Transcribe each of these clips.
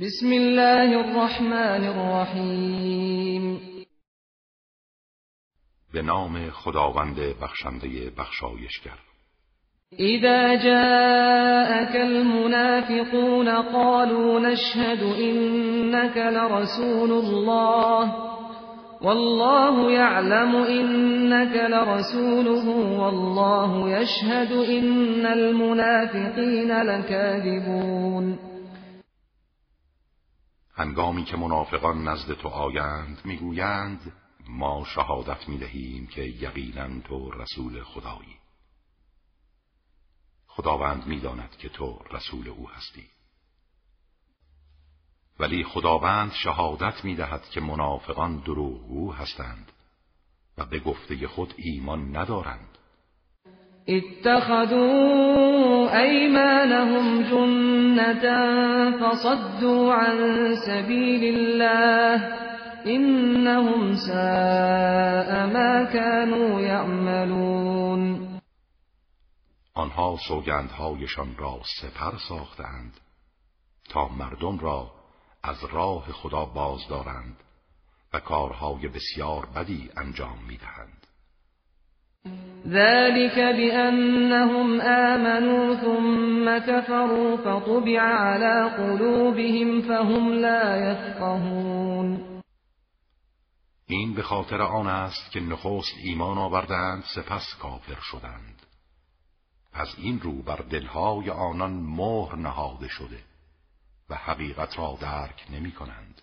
بسم الله الرحمن الرحیم به نام خداوند بخشنده بخشایشگر. اذا جاءك المنافقون قالوا نشهد انك لرسول الله. والله يعلم انك لرسوله. والله يشهد ان المنافقين لكاذبون. هنگامی که منافقان نزد تو آیند می‌گویند ما شهادت می‌دهیم که یقینا تو رسول خدایی. خداوند می‌داند که تو رسول او هستی. ولی خداوند شهادت می‌دهد که منافقان دروغگو هستند و به گفته خود ایمان ندارند. اتخذوا ایمانهم جنتا فصدوا عن سبیل الله انهم ساء ما كانوا يعملون. آنها سوگندهایشان را سپر ساختند تا مردم را از راه خدا باز دارند و کارهای بسیار بدی انجام می‌دهند. ذلك بأنهم آمنوا ثم كفروا فطبع على قلوبهم فهم لا يفقهون این به خاطر آن است که نخست ایمان آوردند سپس کافر شدند. پس این رو بر دلهای آنان مهر نهاده شده و حقیقت را درک نمی کنند.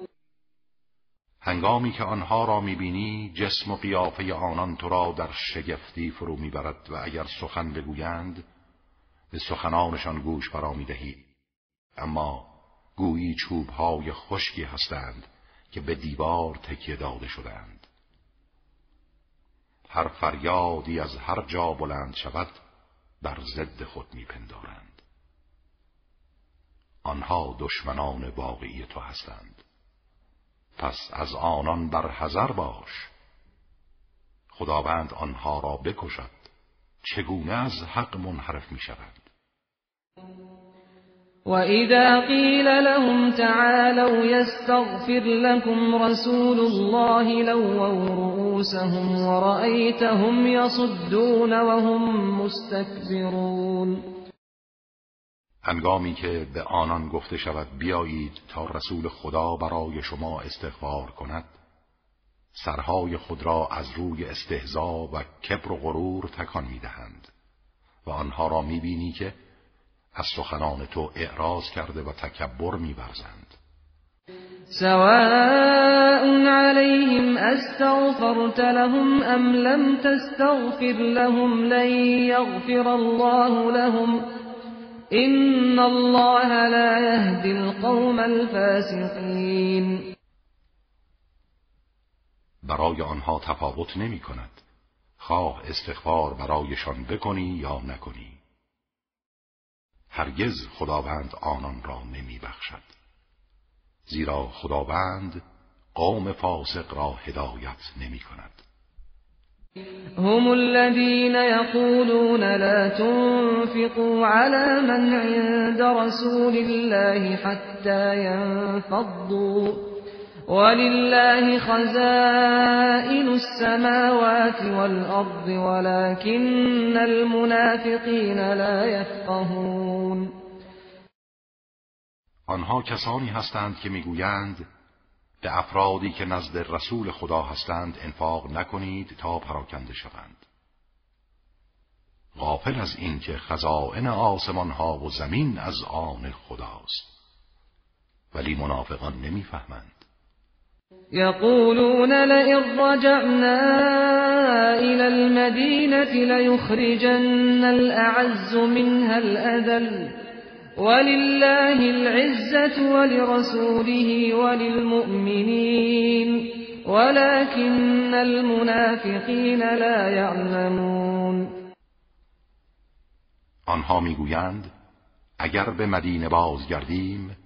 هنگامی که آنها را می‌بینی جسم و قیافه آنان تو را در شگفتی فرو می‌برد و اگر سخن بگویند به سخنانشان گوش برا می‌دهی. اما گویی چوبهای خشکی هستند که به دیوار تکیه داده شدند. هر فریادی از هر جا بلند شود بر ضد خود میپندارند. آنها دشمنان واقعی تو هستند. پس از آنان بر حذر باش. خداوند آنها را بکشد. چگونه از حق منحرف می شود قِيلَ لَهُمْ تَعَالَوْا يَسْتَغْفِرْ لَكُمْ رَسُولُ اللَّهِ لَوَّوْا رُؤُوسَهُمْ وَرَأَيْتَهُمْ يَصُدُّونَ وَهُمْ مُسْتَكْبِرُونَ هنگامی که به آنان گفته شود بیایید تا رسول خدا برای شما استغفار کند سرهای خود را از روی استهزا و کبر و غرور تکان می‌دهند و آنها را می‌بینی که از سخنان تو اعراض کرده و تکبر میورزند. سواء عليهم استغفرت لهم ام لم تستغفر لهم لن يغفر الله لهم. ان الله لا يهدي القوم الفاسقين. برای آنها تفاوت نمی کند. خواه استغفار برایشان بکنی یا نکنی. هرگز خداوند آنان را نمی بخشد. زیرا خداوند قوم فاسق را هدایت نمی کند. هم الذين يقولون لا تنفقوا على من عند رسول الله حتى ينفضوا. ولله خزائن السماوات والأرض ولكن المنافقين لا يفقهون. آنها کسانی هستند که میگویند به افرادی که نزد رسول خدا هستند انفاق نکنید تا پراکنده شوند. غافل از این که خزائن آسمان ها و زمین از آن خداست. ولی منافقان نمی‌فهمند. يقولون لئن رجعنا إلى المدينة ليخرجن الأعز منها الأذل. ولله العزة ولرسوله وللمؤمنين ولكن المنافقین لا يعلمون. آنها می‌گویند اگر به مدینه بازگردیم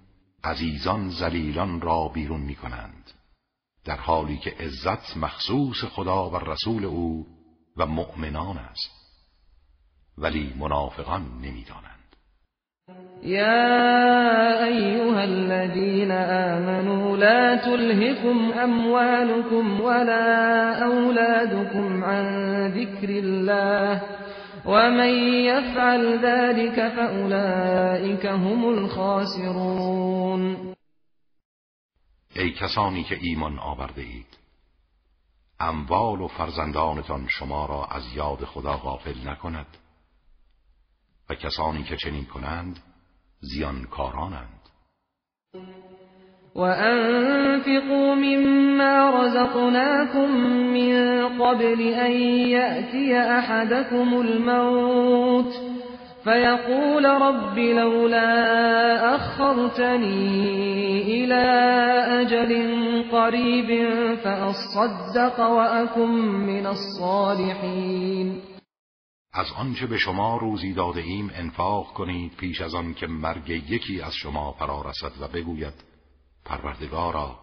عزیزان زلیلان را بیرون می کنند در حالی که عزت مخصوص خدا و رسول او و مؤمنان است ولی منافقان نمی‌دانند. یا ایها الذين آمنوا لا تلهكم اموالكم ولا اولادكم عن ذكر الله ومن يفعل ذلك فأولئك هم الخاسرون ای کسانی که ایمان آورده اید اموال و فرزندانتان شما را از یاد خدا غافل نکند. و کسانی که چنین کنند زیانکارانند. وأنفقوا مما رزقناكم من قبل أن يأتي أحدكم الموت فيقول رب لولا أخرتني إلى أجل قريب فأصدق وأكن من الصالحين از آنچه به شما روزی داده ایم انفاق کنید پیش از آن که مرگ یکی از شما فرا رسد و بگوید پروردگارا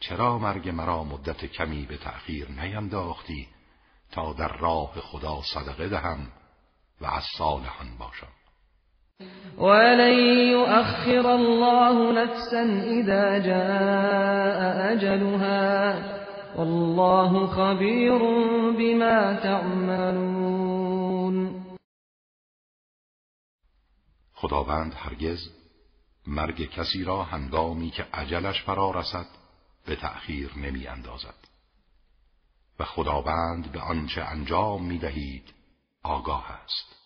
چرا مرگ مرا مدت کمی به تأخیر نینداختی تا در راه خدا صدقه دهم و از صالحان باشم؟ ولن يؤخر الله نفسا اذا جاء اجلها والله خبیر بما تعملون. خداوند هرگز مرگ کسی را هنگامی که عجلش فرا رسد به تأخیر نمی اندازد. و خداوند به آنچه انجام می دهید آگاه است.